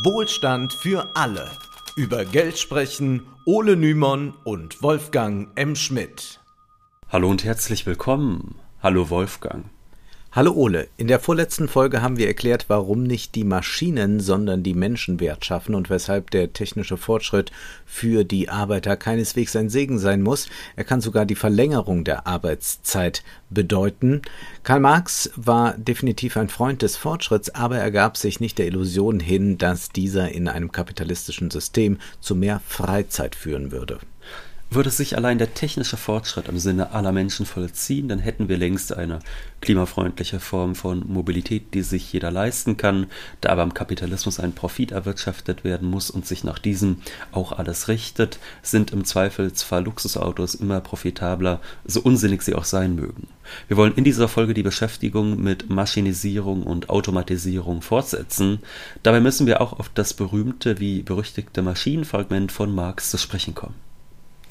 Wohlstand für alle. Über Geld sprechen Ole Nymon und Wolfgang M. Schmidt. Hallo und herzlich willkommen. Hallo Wolfgang. Hallo Ole, in der vorletzten Folge haben wir erklärt, warum nicht die Maschinen, sondern die Menschen Wert schaffen und weshalb der technische Fortschritt für die Arbeiter keineswegs ein Segen sein muss. Er kann sogar die Verlängerung der Arbeitszeit bedeuten. Karl Marx war definitiv ein Freund des Fortschritts, aber er gab sich nicht der Illusion hin, dass dieser in einem kapitalistischen System zu mehr Freizeit führen würde. Würde sich allein der technische Fortschritt im Sinne aller Menschen vollziehen, dann hätten wir längst eine klimafreundliche Form von Mobilität, die sich jeder leisten kann, da aber im Kapitalismus ein Profit erwirtschaftet werden muss und sich nach diesem auch alles richtet, sind im Zweifelsfall Luxusautos immer profitabler, so unsinnig sie auch sein mögen. Wir wollen in dieser Folge die Beschäftigung mit Maschinisierung und Automatisierung fortsetzen. Dabei müssen wir auch auf das berühmte wie berüchtigte Maschinenfragment von Marx zu sprechen kommen.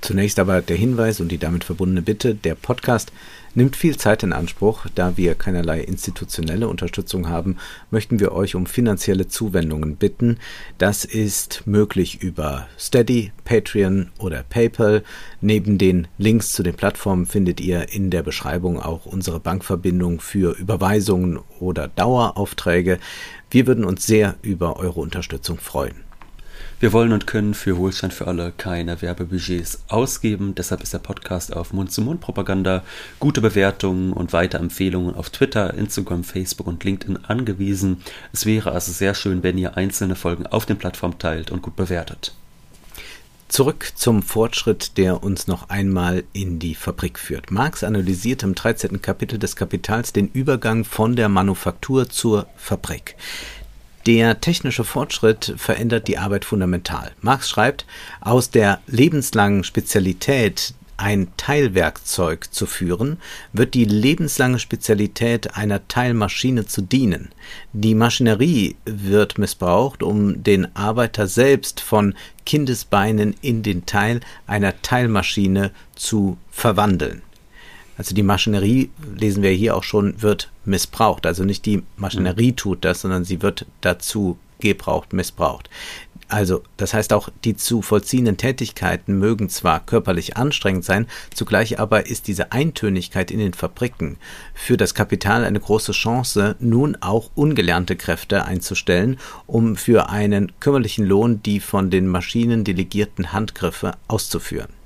Zunächst aber der Hinweis und die damit verbundene Bitte, der Podcast nimmt viel Zeit in Anspruch. Da wir keinerlei institutionelle Unterstützung haben, möchten wir euch um finanzielle Zuwendungen bitten. Das ist möglich über Steady, Patreon oder PayPal. Neben den Links zu den Plattformen findet ihr in der Beschreibung auch unsere Bankverbindung für Überweisungen oder Daueraufträge. Wir würden uns sehr über eure Unterstützung freuen. Wir wollen und können für Wohlstand für alle keine Werbebudgets ausgeben. Deshalb ist der Podcast auf Mund-zu-Mund-Propaganda, gute Bewertungen und Weiterempfehlungen auf Twitter, Instagram, Facebook und LinkedIn angewiesen. Es wäre also sehr schön, wenn ihr einzelne Folgen auf den Plattformen teilt und gut bewertet. Zurück zum Fortschritt, der uns noch einmal in die Fabrik führt. Marx analysiert im 13. Kapitel des Kapitals den Übergang von der Manufaktur zur Fabrik. Der technische Fortschritt verändert die Arbeit fundamental. Marx schreibt, aus der lebenslangen Spezialität ein Teilwerkzeug zu führen, wird die lebenslange Spezialität einer Teilmaschine zu dienen. Die Maschinerie wird missbraucht, um den Arbeiter selbst von Kindesbeinen in den Teil einer Teilmaschine zu verwandeln. Also die Maschinerie, lesen wir hier auch schon, wird missbraucht. Also nicht die Maschinerie mhm. tut das, sondern sie wird dazu gebraucht, missbraucht. Also, das heißt auch, die zu vollziehenden Tätigkeiten mögen zwar körperlich anstrengend sein, zugleich aber ist diese Eintönigkeit in den Fabriken für das Kapital eine große Chance, nun auch ungelernte Kräfte einzustellen, um für einen kümmerlichen Lohn die von den Maschinen delegierten Handgriffe auszuführen.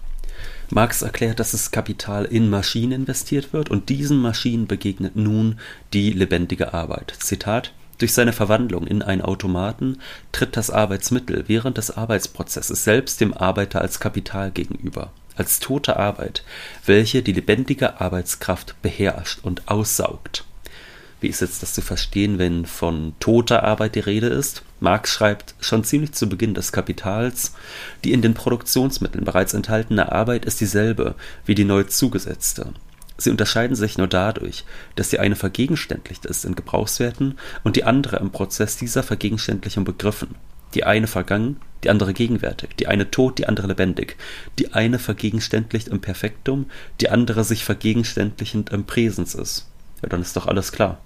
Marx erklärt, dass das Kapital in Maschinen investiert wird und diesen Maschinen begegnet nun die lebendige Arbeit. Zitat durch seine Verwandlung in einen Automaten tritt das Arbeitsmittel während des Arbeitsprozesses selbst dem Arbeiter als Kapital gegenüber, als tote Arbeit, welche die lebendige Arbeitskraft beherrscht und aussaugt. Wie ist jetzt das zu verstehen, wenn von toter Arbeit die Rede ist? Marx schreibt schon ziemlich zu Beginn des Kapitals, die in den Produktionsmitteln bereits enthaltene Arbeit ist dieselbe wie die neu zugesetzte. Sie unterscheiden sich nur dadurch, dass die eine vergegenständlicht ist in Gebrauchswerten und die andere im Prozess dieser Vergegenständlichung begriffen. Die eine vergangen, die andere gegenwärtig, die eine tot, die andere lebendig, die eine vergegenständlicht im Perfektum, die andere sich vergegenständlichend im Präsens ist. Ja, dann ist doch alles klar.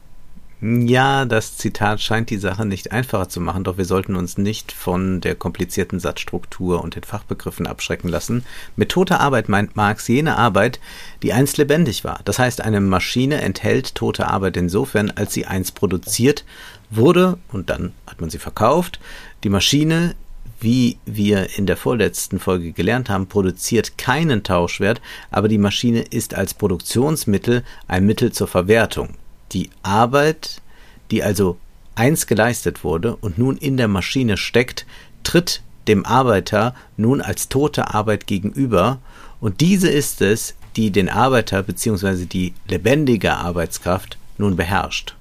Ja, das Zitat scheint die Sache nicht einfacher zu machen, doch wir sollten uns nicht von der komplizierten Satzstruktur und den Fachbegriffen abschrecken lassen. Mit toter Arbeit meint Marx jene Arbeit, die einst lebendig war. Das heißt, eine Maschine enthält tote Arbeit insofern, als sie einst produziert wurde und dann hat man sie verkauft. Die Maschine, wie wir in der vorletzten Folge gelernt haben, produziert keinen Tauschwert, aber die Maschine ist als Produktionsmittel ein Mittel zur Verwertung. Die Arbeit, die also einst geleistet wurde und nun in der Maschine steckt, tritt dem Arbeiter nun als tote Arbeit gegenüber, und diese ist es, die den Arbeiter bzw. die lebendige Arbeitskraft nun beherrscht.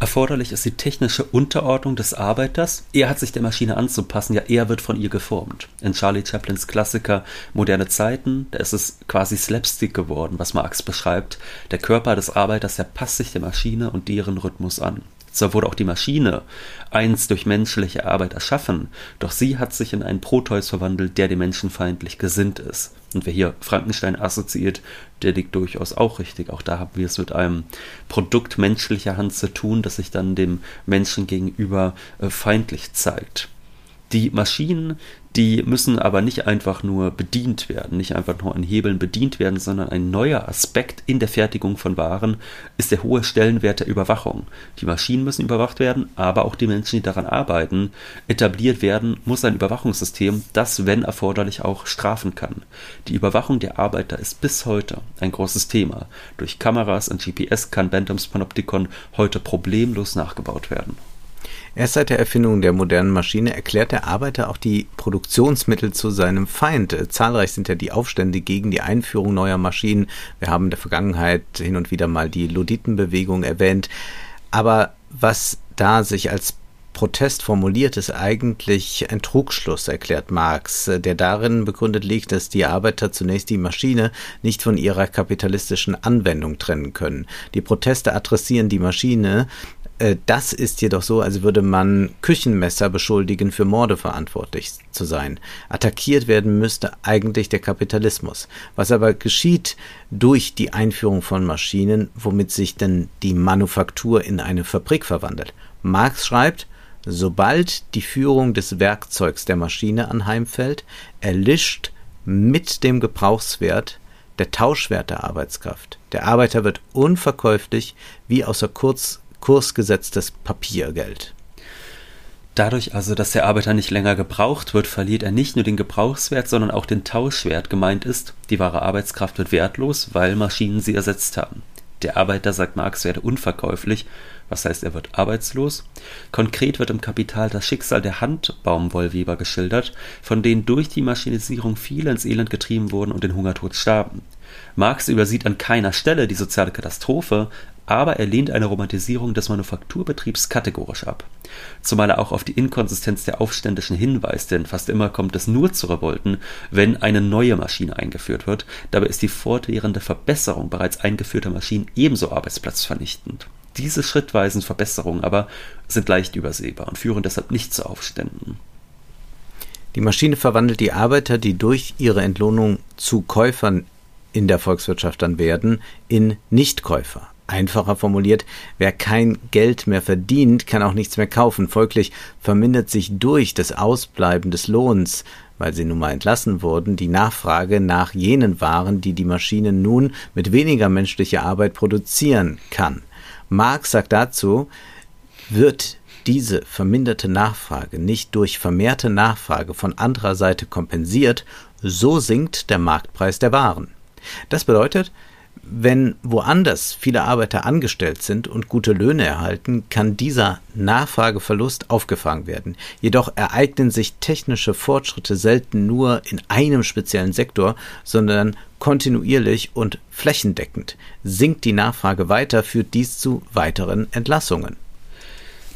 Erforderlich ist die technische Unterordnung des Arbeiters. Er hat sich der Maschine anzupassen, ja, er wird von ihr geformt. In Charlie Chaplins Klassiker Moderne Zeiten, da ist es quasi Slapstick geworden, was Marx beschreibt. Der Körper des Arbeiters, der passt sich der Maschine und deren Rhythmus an. Zwar wurde auch die Maschine einst durch menschliche Arbeit erschaffen, doch sie hat sich in einen Proteus verwandelt, der dem Menschen feindlich gesinnt ist. Und wer hier Frankenstein assoziiert, der liegt durchaus auch richtig. Auch da haben wir es mit einem Produkt menschlicher Hand zu tun, das sich dann dem Menschen gegenüber äh, feindlich zeigt. Die Maschinen, die müssen aber nicht einfach nur bedient werden, nicht einfach nur an Hebeln bedient werden, sondern ein neuer Aspekt in der Fertigung von Waren ist der hohe Stellenwert der Überwachung. Die Maschinen müssen überwacht werden, aber auch die Menschen, die daran arbeiten. Etabliert werden muss ein Überwachungssystem, das, wenn erforderlich, auch strafen kann. Die Überwachung der Arbeiter ist bis heute ein großes Thema. Durch Kameras und GPS kann Bantams Panoptikon heute problemlos nachgebaut werden. Erst seit der Erfindung der modernen Maschine erklärt der Arbeiter auch die Produktionsmittel zu seinem Feind. Zahlreich sind ja die Aufstände gegen die Einführung neuer Maschinen. Wir haben in der Vergangenheit hin und wieder mal die Luditenbewegung erwähnt. Aber was da sich als Protest formuliert, ist eigentlich ein Trugschluss, erklärt Marx, der darin begründet liegt, dass die Arbeiter zunächst die Maschine nicht von ihrer kapitalistischen Anwendung trennen können. Die Proteste adressieren die Maschine das ist jedoch so, als würde man Küchenmesser beschuldigen, für Morde verantwortlich zu sein. Attackiert werden müsste eigentlich der Kapitalismus. Was aber geschieht durch die Einführung von Maschinen, womit sich denn die Manufaktur in eine Fabrik verwandelt. Marx schreibt, sobald die Führung des Werkzeugs der Maschine anheimfällt, erlischt mit dem Gebrauchswert der Tauschwert der Arbeitskraft. Der Arbeiter wird unverkäuflich wie außer Kurz kursgesetztes Papiergeld. Dadurch also, dass der Arbeiter nicht länger gebraucht wird, verliert er nicht nur den Gebrauchswert, sondern auch den Tauschwert. Gemeint ist, die wahre Arbeitskraft wird wertlos, weil Maschinen sie ersetzt haben. Der Arbeiter, sagt Marx, werde unverkäuflich, was heißt, er wird arbeitslos. Konkret wird im Kapital das Schicksal der Handbaumwollweber geschildert, von denen durch die Maschinisierung viele ins Elend getrieben wurden und den Hungertod starben. Marx übersieht an keiner Stelle die soziale Katastrophe, aber er lehnt eine Romantisierung des Manufakturbetriebs kategorisch ab. Zumal er auch auf die Inkonsistenz der Aufständischen hinweist, denn fast immer kommt es nur zu Revolten, wenn eine neue Maschine eingeführt wird. Dabei ist die fortwährende Verbesserung bereits eingeführter Maschinen ebenso arbeitsplatzvernichtend. Diese schrittweisen Verbesserungen aber sind leicht übersehbar und führen deshalb nicht zu Aufständen. Die Maschine verwandelt die Arbeiter, die durch ihre Entlohnung zu Käufern in der Volkswirtschaft dann werden, in Nichtkäufer. Einfacher formuliert, wer kein Geld mehr verdient, kann auch nichts mehr kaufen. Folglich vermindert sich durch das Ausbleiben des Lohns, weil sie nun mal entlassen wurden, die Nachfrage nach jenen Waren, die die Maschine nun mit weniger menschlicher Arbeit produzieren kann. Marx sagt dazu, wird diese verminderte Nachfrage nicht durch vermehrte Nachfrage von anderer Seite kompensiert, so sinkt der Marktpreis der Waren. Das bedeutet, wenn woanders viele Arbeiter angestellt sind und gute Löhne erhalten, kann dieser Nachfrageverlust aufgefangen werden. Jedoch ereignen sich technische Fortschritte selten nur in einem speziellen Sektor, sondern kontinuierlich und flächendeckend. Sinkt die Nachfrage weiter, führt dies zu weiteren Entlassungen.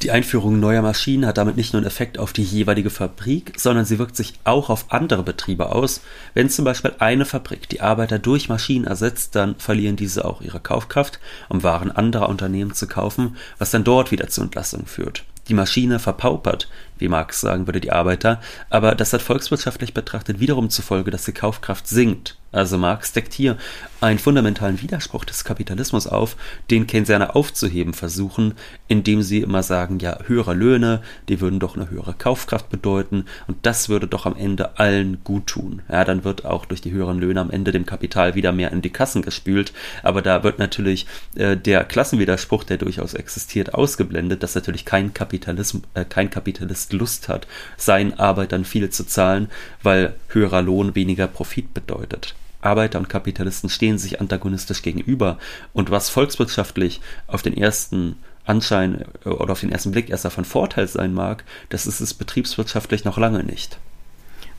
Die Einführung neuer Maschinen hat damit nicht nur einen Effekt auf die jeweilige Fabrik, sondern sie wirkt sich auch auf andere Betriebe aus. Wenn zum Beispiel eine Fabrik die Arbeiter durch Maschinen ersetzt, dann verlieren diese auch ihre Kaufkraft, um Waren anderer Unternehmen zu kaufen, was dann dort wieder zu Entlassungen führt. Die Maschine verpaupert, wie Marx sagen würde, die Arbeiter, aber das hat volkswirtschaftlich betrachtet wiederum zur Folge, dass die Kaufkraft sinkt. Also Marx deckt hier einen fundamentalen Widerspruch des Kapitalismus auf, den Keynesianer aufzuheben versuchen, indem sie immer sagen, ja, höhere Löhne, die würden doch eine höhere Kaufkraft bedeuten und das würde doch am Ende allen gut tun. Ja, dann wird auch durch die höheren Löhne am Ende dem Kapital wieder mehr in die Kassen gespült, aber da wird natürlich äh, der Klassenwiderspruch, der durchaus existiert, ausgeblendet, dass natürlich kein Kapitalismus, äh, kein Kapitalist Lust hat, seinen Arbeitern viel zu zahlen, weil höherer Lohn weniger Profit bedeutet. Arbeiter und Kapitalisten stehen sich antagonistisch gegenüber und was volkswirtschaftlich auf den ersten Anschein äh, oder auf den ersten Blick erst davon Vorteil sein mag, das ist es betriebswirtschaftlich noch lange nicht.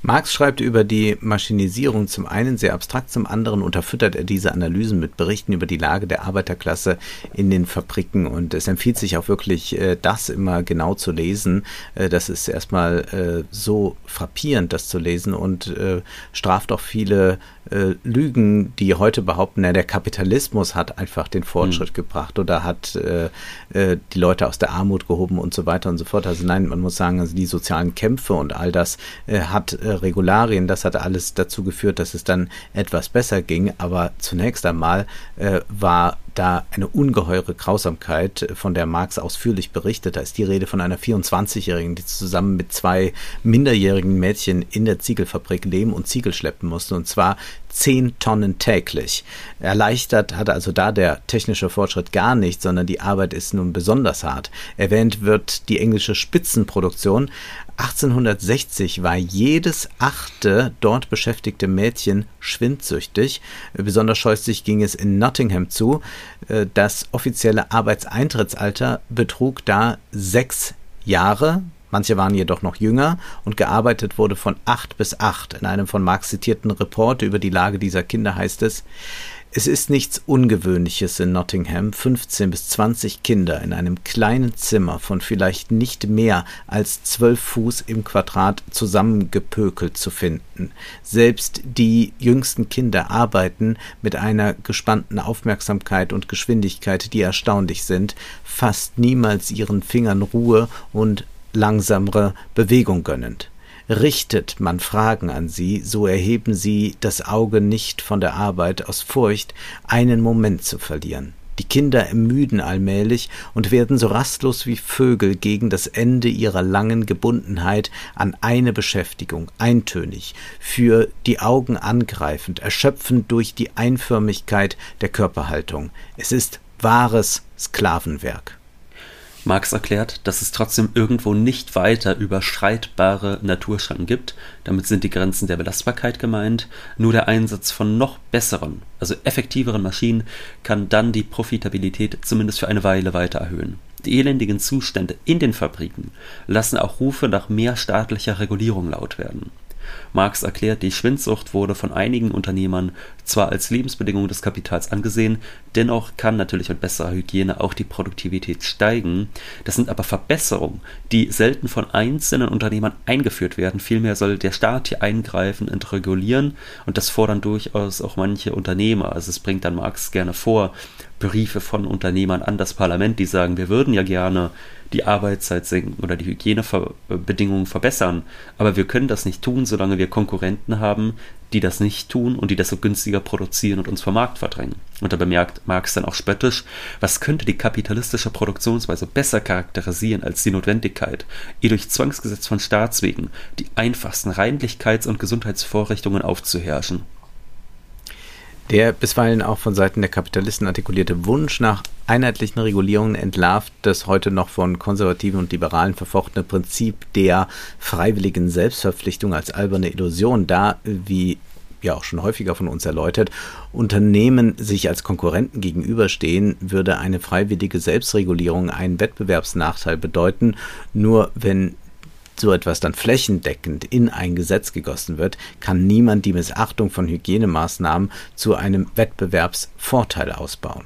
Marx schreibt über die Maschinisierung zum einen sehr abstrakt, zum anderen unterfüttert er diese Analysen mit Berichten über die Lage der Arbeiterklasse in den Fabriken. Und es empfiehlt sich auch wirklich, äh, das immer genau zu lesen. Äh, das ist erstmal äh, so frappierend, das zu lesen und straft auch viele Lügen, die heute behaupten, der Kapitalismus hat einfach den Fortschritt mhm. gebracht oder hat die Leute aus der Armut gehoben und so weiter und so fort. Also nein, man muss sagen, also die sozialen Kämpfe und all das hat Regularien, das hat alles dazu geführt, dass es dann etwas besser ging. Aber zunächst einmal äh, war da eine ungeheure Grausamkeit, von der Marx ausführlich berichtet. Da ist die Rede von einer 24-Jährigen, die zusammen mit zwei minderjährigen Mädchen in der Ziegelfabrik Lehm und Ziegel schleppen musste, und zwar zehn Tonnen täglich. Erleichtert hat also da der technische Fortschritt gar nicht, sondern die Arbeit ist nun besonders hart. Erwähnt wird die englische Spitzenproduktion, 1860 war jedes achte dort beschäftigte Mädchen schwindsüchtig. Besonders scheußlich ging es in Nottingham zu. Äh, das offizielle Arbeitseintrittsalter betrug da sechs Jahre. Manche waren jedoch noch jünger und gearbeitet wurde von acht bis acht. In einem von Marx zitierten Report über die Lage dieser Kinder heißt es, es ist nichts Ungewöhnliches in Nottingham, 15 bis 20 Kinder in einem kleinen Zimmer von vielleicht nicht mehr als zwölf Fuß im Quadrat zusammengepökelt zu finden. Selbst die jüngsten Kinder arbeiten mit einer gespannten Aufmerksamkeit und Geschwindigkeit, die erstaunlich sind, fast niemals ihren Fingern Ruhe und langsamere Bewegung gönnend. Richtet man Fragen an sie, so erheben sie das Auge nicht von der Arbeit aus Furcht, einen Moment zu verlieren. Die Kinder ermüden allmählich und werden so rastlos wie Vögel gegen das Ende ihrer langen Gebundenheit an eine Beschäftigung, eintönig, für die Augen angreifend, erschöpfend durch die Einförmigkeit der Körperhaltung. Es ist wahres Sklavenwerk. Marx erklärt, dass es trotzdem irgendwo nicht weiter überschreitbare Naturschranken gibt. Damit sind die Grenzen der Belastbarkeit gemeint. Nur der Einsatz von noch besseren, also effektiveren Maschinen kann dann die Profitabilität zumindest für eine Weile weiter erhöhen. Die elendigen Zustände in den Fabriken lassen auch Rufe nach mehr staatlicher Regulierung laut werden. Marx erklärt, die Schwindsucht wurde von einigen Unternehmern zwar als Lebensbedingung des Kapitals angesehen, dennoch kann natürlich mit besserer Hygiene auch die Produktivität steigen. Das sind aber Verbesserungen, die selten von einzelnen Unternehmern eingeführt werden. Vielmehr soll der Staat hier eingreifen und regulieren und das fordern durchaus auch manche Unternehmer. Also es bringt dann Marx gerne vor, Briefe von Unternehmern an das Parlament, die sagen, wir würden ja gerne die Arbeitszeit senken oder die Hygienebedingungen verbessern, aber wir können das nicht tun, solange wir Konkurrenten haben, die das nicht tun und die das so günstiger produzieren und uns vom Markt verdrängen. Und da bemerkt Marx dann auch spöttisch, was könnte die kapitalistische Produktionsweise besser charakterisieren als die Notwendigkeit, ihr durch Zwangsgesetz von Staatswegen die einfachsten Reinlichkeits- und Gesundheitsvorrichtungen aufzuherrschen der bisweilen auch von Seiten der Kapitalisten artikulierte Wunsch nach einheitlichen Regulierungen entlarvt das heute noch von Konservativen und Liberalen verfochtene Prinzip der freiwilligen Selbstverpflichtung als alberne Illusion, da, wie ja auch schon häufiger von uns erläutert, Unternehmen sich als Konkurrenten gegenüberstehen, würde eine freiwillige Selbstregulierung einen Wettbewerbsnachteil bedeuten, nur wenn so etwas dann flächendeckend in ein Gesetz gegossen wird, kann niemand die Missachtung von Hygienemaßnahmen zu einem Wettbewerbsvorteil ausbauen.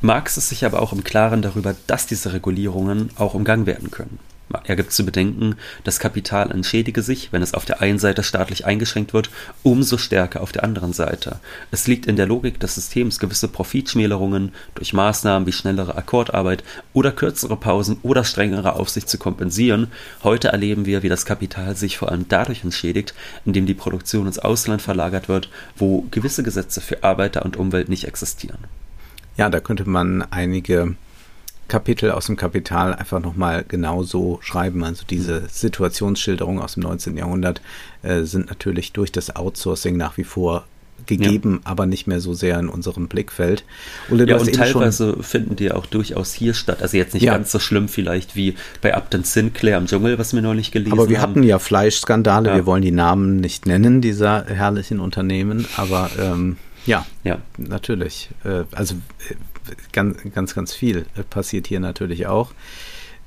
Marx ist sich aber auch im Klaren darüber, dass diese Regulierungen auch umgangen werden können. Er gibt zu bedenken, das Kapital entschädige sich, wenn es auf der einen Seite staatlich eingeschränkt wird, umso stärker auf der anderen Seite. Es liegt in der Logik des Systems, gewisse Profitschmälerungen durch Maßnahmen wie schnellere Akkordarbeit oder kürzere Pausen oder strengere Aufsicht zu kompensieren. Heute erleben wir, wie das Kapital sich vor allem dadurch entschädigt, indem die Produktion ins Ausland verlagert wird, wo gewisse Gesetze für Arbeiter und Umwelt nicht existieren. Ja, da könnte man einige Kapitel aus dem Kapital einfach nochmal genau so schreiben. Also diese Situationsschilderungen aus dem 19. Jahrhundert äh, sind natürlich durch das Outsourcing nach wie vor gegeben, ja. aber nicht mehr so sehr in unserem Blickfeld. Ole, ja, und teilweise finden die auch durchaus hier statt. Also jetzt nicht ja. ganz so schlimm vielleicht wie bei Upton Sinclair im Dschungel, was wir neulich gelesen haben. Aber wir haben. hatten ja Fleischskandale. Ja. Wir wollen die Namen nicht nennen dieser herrlichen Unternehmen, aber ähm, ja, ja, natürlich. Äh, also äh, ganz, ganz, ganz viel passiert hier natürlich auch.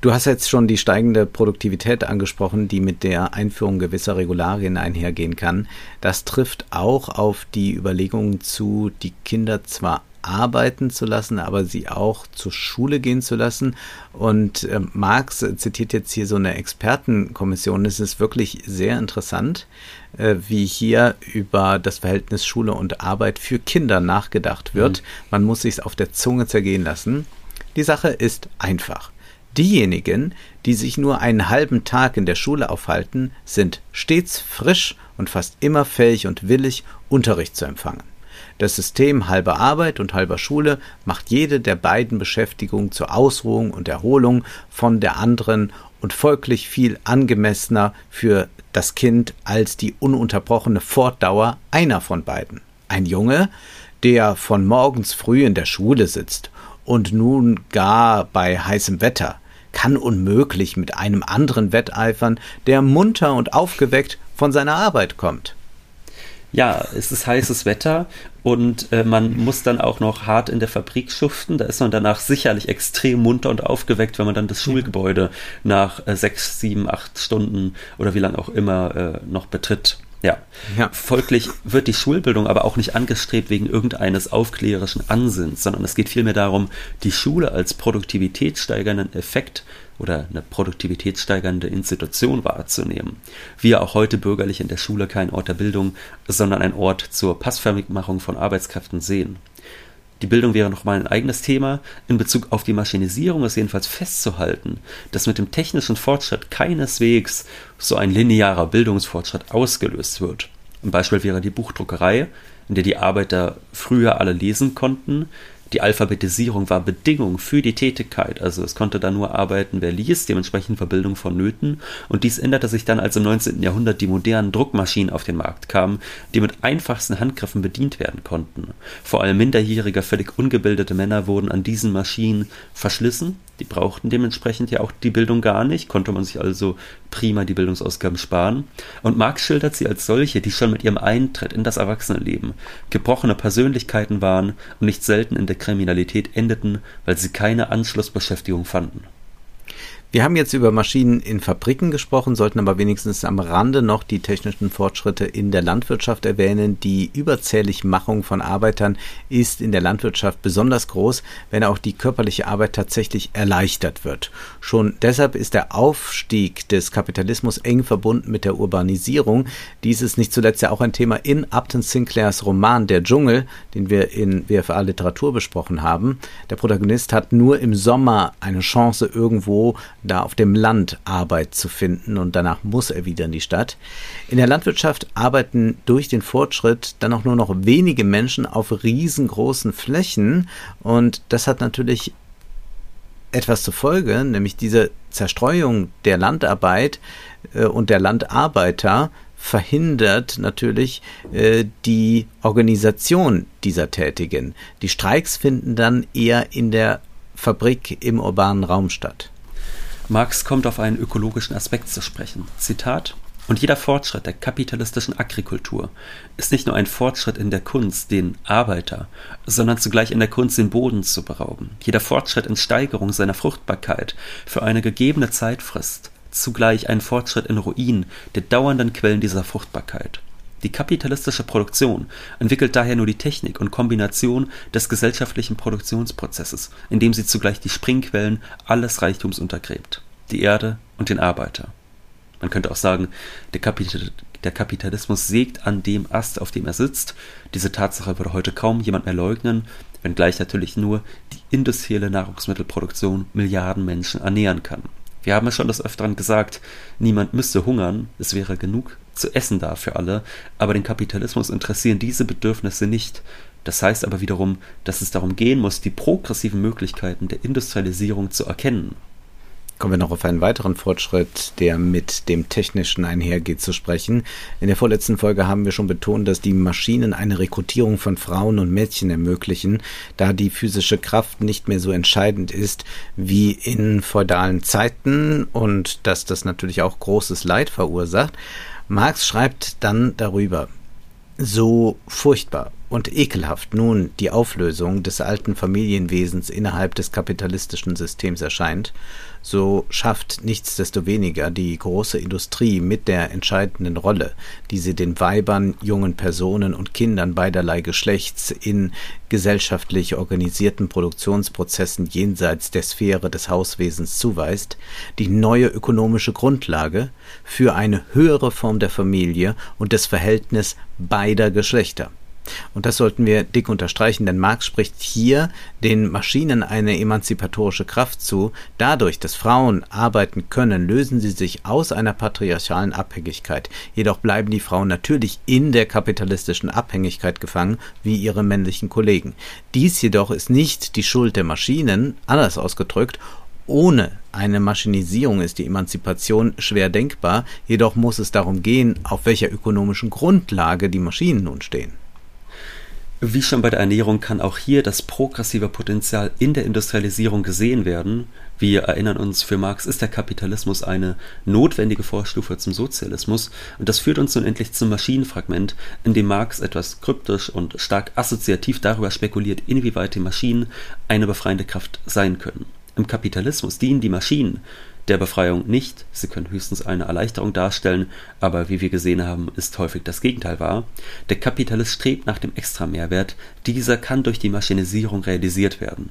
Du hast jetzt schon die steigende Produktivität angesprochen, die mit der Einführung gewisser Regularien einhergehen kann. Das trifft auch auf die Überlegungen zu, die Kinder zwar arbeiten zu lassen, aber sie auch zur Schule gehen zu lassen. Und äh, Marx zitiert jetzt hier so eine Expertenkommission. Es ist wirklich sehr interessant, äh, wie hier über das Verhältnis Schule und Arbeit für Kinder nachgedacht wird. Mhm. Man muss sich auf der Zunge zergehen lassen. Die Sache ist einfach. Diejenigen, die sich nur einen halben Tag in der Schule aufhalten, sind stets frisch und fast immer fähig und willig, Unterricht zu empfangen. Das System halber Arbeit und halber Schule macht jede der beiden Beschäftigungen zur Ausruhung und Erholung von der anderen und folglich viel angemessener für das Kind als die ununterbrochene Fortdauer einer von beiden. Ein Junge, der von morgens früh in der Schule sitzt und nun gar bei heißem Wetter, kann unmöglich mit einem anderen wetteifern, der munter und aufgeweckt von seiner Arbeit kommt. Ja, es ist heißes Wetter und äh, man muss dann auch noch hart in der Fabrik schuften. Da ist man danach sicherlich extrem munter und aufgeweckt, wenn man dann das Schulgebäude nach äh, sechs, sieben, acht Stunden oder wie lange auch immer äh, noch betritt. Ja. ja. Folglich wird die Schulbildung aber auch nicht angestrebt wegen irgendeines aufklärerischen Ansinns, sondern es geht vielmehr darum, die Schule als produktivitätssteigernden Effekt oder eine produktivitätssteigernde Institution wahrzunehmen. Wir auch heute bürgerlich in der Schule kein Ort der Bildung, sondern ein Ort zur Passförmigmachung von Arbeitskräften sehen. Die Bildung wäre nochmal ein eigenes Thema. In Bezug auf die Maschinisierung ist jedenfalls festzuhalten, dass mit dem technischen Fortschritt keineswegs so ein linearer Bildungsfortschritt ausgelöst wird. Ein Beispiel wäre die Buchdruckerei, in der die Arbeiter früher alle lesen konnten, die Alphabetisierung war Bedingung für die Tätigkeit, also es konnte da nur arbeiten, wer liest, dementsprechend Verbildung vonnöten. Und dies änderte sich dann, als im 19. Jahrhundert die modernen Druckmaschinen auf den Markt kamen, die mit einfachsten Handgriffen bedient werden konnten. Vor allem minderjährige, völlig ungebildete Männer wurden an diesen Maschinen verschlissen die brauchten dementsprechend ja auch die Bildung gar nicht, konnte man sich also prima die Bildungsausgaben sparen. Und Marx schildert sie als solche, die schon mit ihrem Eintritt in das Erwachsenenleben gebrochene Persönlichkeiten waren und nicht selten in der Kriminalität endeten, weil sie keine Anschlussbeschäftigung fanden. Wir haben jetzt über Maschinen in Fabriken gesprochen, sollten aber wenigstens am Rande noch die technischen Fortschritte in der Landwirtschaft erwähnen. Die Überzähligmachung von Arbeitern ist in der Landwirtschaft besonders groß, wenn auch die körperliche Arbeit tatsächlich erleichtert wird. Schon deshalb ist der Aufstieg des Kapitalismus eng verbunden mit der Urbanisierung. Dies ist nicht zuletzt ja auch ein Thema in Upton Sinclairs Roman Der Dschungel, den wir in WFA Literatur besprochen haben. Der Protagonist hat nur im Sommer eine Chance irgendwo da auf dem Land Arbeit zu finden und danach muss er wieder in die Stadt. In der Landwirtschaft arbeiten durch den Fortschritt dann auch nur noch wenige Menschen auf riesengroßen Flächen und das hat natürlich etwas zur Folge, nämlich diese Zerstreuung der Landarbeit äh, und der Landarbeiter verhindert natürlich äh, die Organisation dieser Tätigen. Die Streiks finden dann eher in der Fabrik im urbanen Raum statt. Marx kommt auf einen ökologischen Aspekt zu sprechen. Zitat und jeder Fortschritt der kapitalistischen Agrikultur ist nicht nur ein Fortschritt in der Kunst, den Arbeiter, sondern zugleich in der Kunst, den Boden zu berauben. Jeder Fortschritt in Steigerung seiner Fruchtbarkeit für eine gegebene Zeitfrist, zugleich ein Fortschritt in Ruin der dauernden Quellen dieser Fruchtbarkeit. Die kapitalistische Produktion entwickelt daher nur die Technik und Kombination des gesellschaftlichen Produktionsprozesses, indem sie zugleich die Springquellen alles Reichtums untergräbt, die Erde und den Arbeiter. Man könnte auch sagen, der, Kapital der Kapitalismus sägt an dem Ast, auf dem er sitzt. Diese Tatsache würde heute kaum jemand mehr leugnen, wenngleich natürlich nur die industrielle Nahrungsmittelproduktion Milliarden Menschen ernähren kann. Wir haben es schon des Öfteren gesagt, niemand müsste hungern, es wäre genug zu essen da für alle, aber den Kapitalismus interessieren diese Bedürfnisse nicht. Das heißt aber wiederum, dass es darum gehen muss, die progressiven Möglichkeiten der Industrialisierung zu erkennen Kommen wir noch auf einen weiteren Fortschritt, der mit dem Technischen einhergeht, zu sprechen. In der vorletzten Folge haben wir schon betont, dass die Maschinen eine Rekrutierung von Frauen und Mädchen ermöglichen, da die physische Kraft nicht mehr so entscheidend ist wie in feudalen Zeiten und dass das natürlich auch großes Leid verursacht. Marx schreibt dann darüber, so furchtbar und ekelhaft nun die Auflösung des alten Familienwesens innerhalb des kapitalistischen Systems erscheint, so schafft nichtsdestoweniger die große Industrie mit der entscheidenden Rolle, die sie den Weibern, jungen Personen und Kindern beiderlei Geschlechts in gesellschaftlich organisierten Produktionsprozessen jenseits der Sphäre des Hauswesens zuweist, die neue ökonomische Grundlage für eine höhere Form der Familie und des Verhältnis beider Geschlechter. Und das sollten wir dick unterstreichen, denn Marx spricht hier den Maschinen eine emanzipatorische Kraft zu. Dadurch, dass Frauen arbeiten können, lösen sie sich aus einer patriarchalen Abhängigkeit. Jedoch bleiben die Frauen natürlich in der kapitalistischen Abhängigkeit gefangen, wie ihre männlichen Kollegen. Dies jedoch ist nicht die Schuld der Maschinen, anders ausgedrückt, ohne eine Maschinisierung ist die Emanzipation schwer denkbar, jedoch muss es darum gehen, auf welcher ökonomischen Grundlage die Maschinen nun stehen. Wie schon bei der Ernährung kann auch hier das progressive Potenzial in der Industrialisierung gesehen werden. Wir erinnern uns, für Marx ist der Kapitalismus eine notwendige Vorstufe zum Sozialismus und das führt uns nun endlich zum Maschinenfragment, in dem Marx etwas kryptisch und stark assoziativ darüber spekuliert, inwieweit die Maschinen eine befreiende Kraft sein können. Im Kapitalismus dienen die Maschinen der Befreiung nicht, sie können höchstens eine Erleichterung darstellen, aber wie wir gesehen haben, ist häufig das Gegenteil wahr. Der Kapitalist strebt nach dem Extramehrwert, dieser kann durch die Maschinisierung realisiert werden.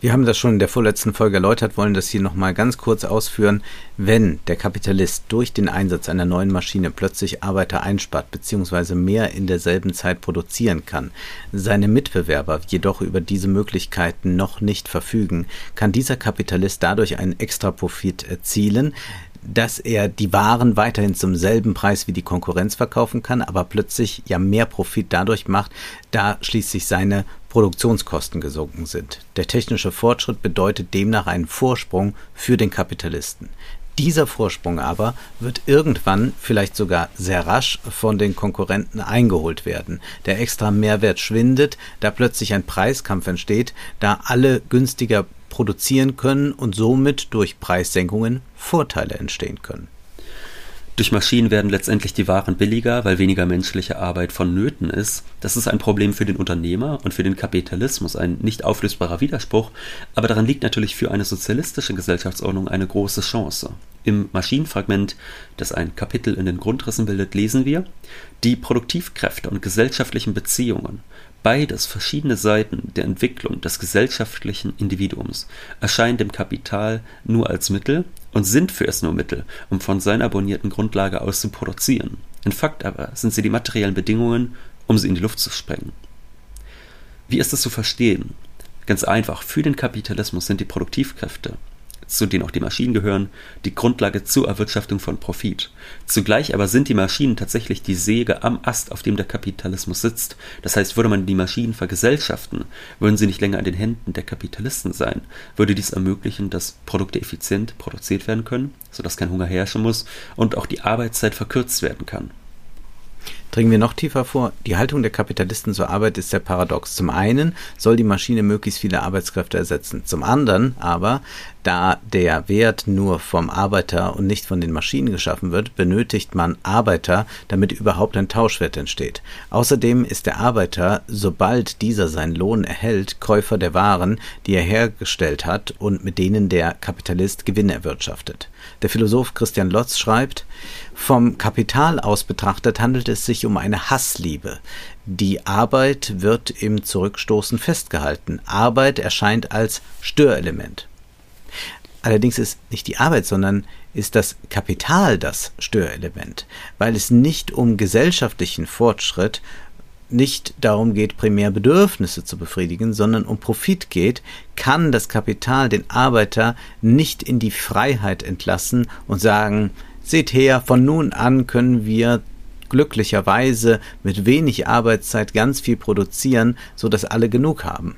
Wir haben das schon in der vorletzten Folge erläutert, wollen das hier nochmal ganz kurz ausführen. Wenn der Kapitalist durch den Einsatz einer neuen Maschine plötzlich Arbeiter einspart bzw. mehr in derselben Zeit produzieren kann, seine Mitbewerber jedoch über diese Möglichkeiten noch nicht verfügen, kann dieser Kapitalist dadurch einen Extraprofit erzielen, dass er die Waren weiterhin zum selben Preis wie die Konkurrenz verkaufen kann, aber plötzlich ja mehr Profit dadurch macht, da schließlich seine Produktionskosten gesunken sind. Der technische Fortschritt bedeutet demnach einen Vorsprung für den Kapitalisten. Dieser Vorsprung aber wird irgendwann, vielleicht sogar sehr rasch, von den Konkurrenten eingeholt werden. Der extra Mehrwert schwindet, da plötzlich ein Preiskampf entsteht, da alle günstiger produzieren können und somit durch Preissenkungen Vorteile entstehen können. Durch Maschinen werden letztendlich die Waren billiger, weil weniger menschliche Arbeit vonnöten ist. Das ist ein Problem für den Unternehmer und für den Kapitalismus, ein nicht auflösbarer Widerspruch, aber daran liegt natürlich für eine sozialistische Gesellschaftsordnung eine große Chance. Im Maschinenfragment, das ein Kapitel in den Grundrissen bildet, lesen wir, die Produktivkräfte und gesellschaftlichen Beziehungen Beides verschiedene Seiten der Entwicklung des gesellschaftlichen Individuums erscheinen dem Kapital nur als Mittel und sind für es nur Mittel, um von seiner abonnierten Grundlage aus zu produzieren. In Fakt aber sind sie die materiellen Bedingungen, um sie in die Luft zu sprengen. Wie ist das zu verstehen? Ganz einfach, für den Kapitalismus sind die Produktivkräfte zu denen auch die Maschinen gehören, die Grundlage zur Erwirtschaftung von Profit. Zugleich aber sind die Maschinen tatsächlich die Säge am Ast, auf dem der Kapitalismus sitzt. Das heißt, würde man die Maschinen vergesellschaften, würden sie nicht länger in den Händen der Kapitalisten sein. Würde dies ermöglichen, dass Produkte effizient produziert werden können, sodass kein Hunger herrschen muss und auch die Arbeitszeit verkürzt werden kann. Dringen wir noch tiefer vor, die Haltung der Kapitalisten zur Arbeit ist sehr paradox. Zum einen soll die Maschine möglichst viele Arbeitskräfte ersetzen. Zum anderen aber, da der Wert nur vom Arbeiter und nicht von den Maschinen geschaffen wird, benötigt man Arbeiter, damit überhaupt ein Tauschwert entsteht. Außerdem ist der Arbeiter, sobald dieser seinen Lohn erhält, Käufer der Waren, die er hergestellt hat und mit denen der Kapitalist Gewinn erwirtschaftet. Der Philosoph Christian Lotz schreibt, vom Kapital aus betrachtet handelt es sich um eine Hassliebe. Die Arbeit wird im Zurückstoßen festgehalten. Arbeit erscheint als Störelement. Allerdings ist nicht die Arbeit, sondern ist das Kapital das Störelement, weil es nicht um gesellschaftlichen Fortschritt, nicht darum geht, primär Bedürfnisse zu befriedigen, sondern um Profit geht, kann das Kapital den Arbeiter nicht in die Freiheit entlassen und sagen, Seht her, von nun an können wir glücklicherweise mit wenig Arbeitszeit ganz viel produzieren, so dass alle genug haben.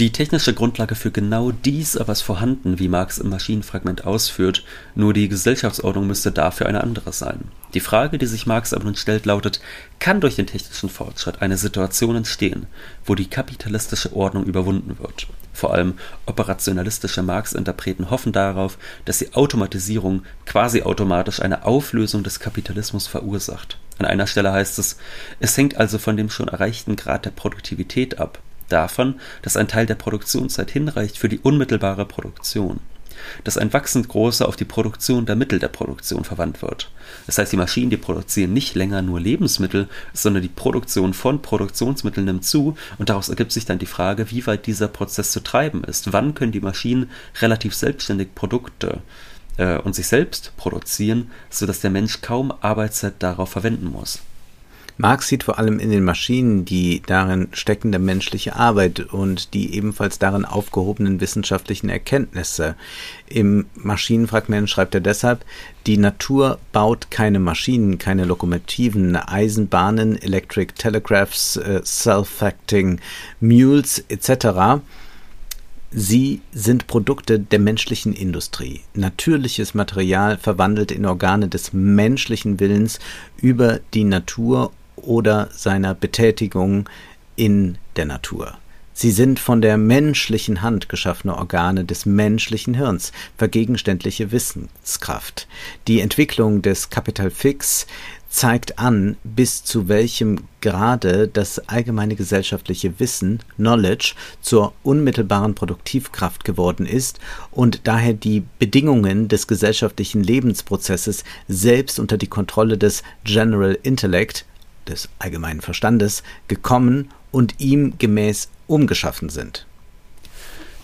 Die technische Grundlage für genau dies aber ist vorhanden, wie Marx im Maschinenfragment ausführt, nur die Gesellschaftsordnung müsste dafür eine andere sein. Die Frage, die sich Marx aber nun stellt, lautet, kann durch den technischen Fortschritt eine Situation entstehen, wo die kapitalistische Ordnung überwunden wird? Vor allem operationalistische Marx-Interpreten hoffen darauf, dass die Automatisierung quasi automatisch eine Auflösung des Kapitalismus verursacht. An einer Stelle heißt es, es hängt also von dem schon erreichten Grad der Produktivität ab, davon, dass ein Teil der Produktionszeit hinreicht für die unmittelbare Produktion dass ein wachsend großer auf die Produktion der Mittel der Produktion verwandt wird. Das heißt, die Maschinen, die produzieren nicht länger nur Lebensmittel, sondern die Produktion von Produktionsmitteln nimmt zu und daraus ergibt sich dann die Frage, wie weit dieser Prozess zu treiben ist. Wann können die Maschinen relativ selbstständig Produkte äh, und sich selbst produzieren, sodass der Mensch kaum Arbeitszeit darauf verwenden muss. Marx sieht vor allem in den Maschinen die darin steckende menschliche Arbeit und die ebenfalls darin aufgehobenen wissenschaftlichen Erkenntnisse. Im Maschinenfragment schreibt er deshalb, die Natur baut keine Maschinen, keine Lokomotiven, Eisenbahnen, Electric Telegraphs, äh, Self-Acting Mules etc., Sie sind Produkte der menschlichen Industrie. Natürliches Material verwandelt in Organe des menschlichen Willens über die Natur oder seiner Betätigung in der Natur. Sie sind von der menschlichen Hand geschaffene Organe des menschlichen Hirns, vergegenständliche Wissenskraft. Die Entwicklung des Capital Fix zeigt an, bis zu welchem Grade das allgemeine gesellschaftliche Wissen, Knowledge, zur unmittelbaren Produktivkraft geworden ist und daher die Bedingungen des gesellschaftlichen Lebensprozesses selbst unter die Kontrolle des General Intellect, des allgemeinen Verstandes, gekommen und ihm gemäß umgeschaffen sind.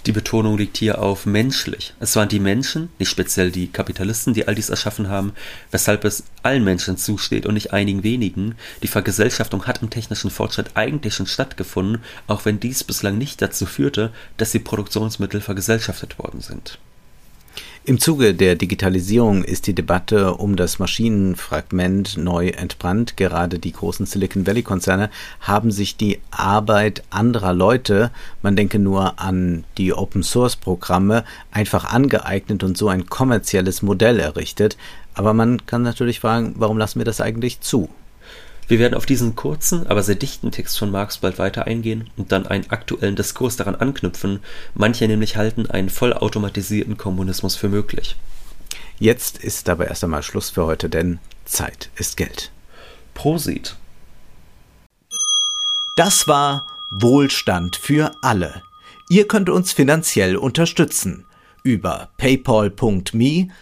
Die Betonung liegt hier auf menschlich. Es waren die Menschen, nicht speziell die Kapitalisten, die all dies erschaffen haben, weshalb es allen Menschen zusteht und nicht einigen wenigen. Die Vergesellschaftung hat im technischen Fortschritt eigentlich schon stattgefunden, auch wenn dies bislang nicht dazu führte, dass die Produktionsmittel vergesellschaftet worden sind. Im Zuge der Digitalisierung ist die Debatte um das Maschinenfragment neu entbrannt. Gerade die großen Silicon Valley Konzerne haben sich die Arbeit anderer Leute, man denke nur an die Open Source Programme, einfach angeeignet und so ein kommerzielles Modell errichtet. Aber man kann natürlich fragen, warum lassen wir das eigentlich zu? Wir werden auf diesen kurzen, aber sehr dichten Text von Marx bald weiter eingehen und dann einen aktuellen Diskurs daran anknüpfen. Manche nämlich halten einen vollautomatisierten Kommunismus für möglich. Jetzt ist aber erst einmal Schluss für heute, denn Zeit ist Geld. Prosit. Das war Wohlstand für alle. Ihr könnt uns finanziell unterstützen über paypal.me-ole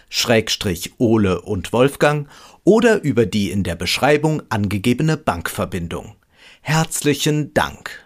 und Wolfgang oder über die in der Beschreibung angegebene Bankverbindung. Herzlichen Dank.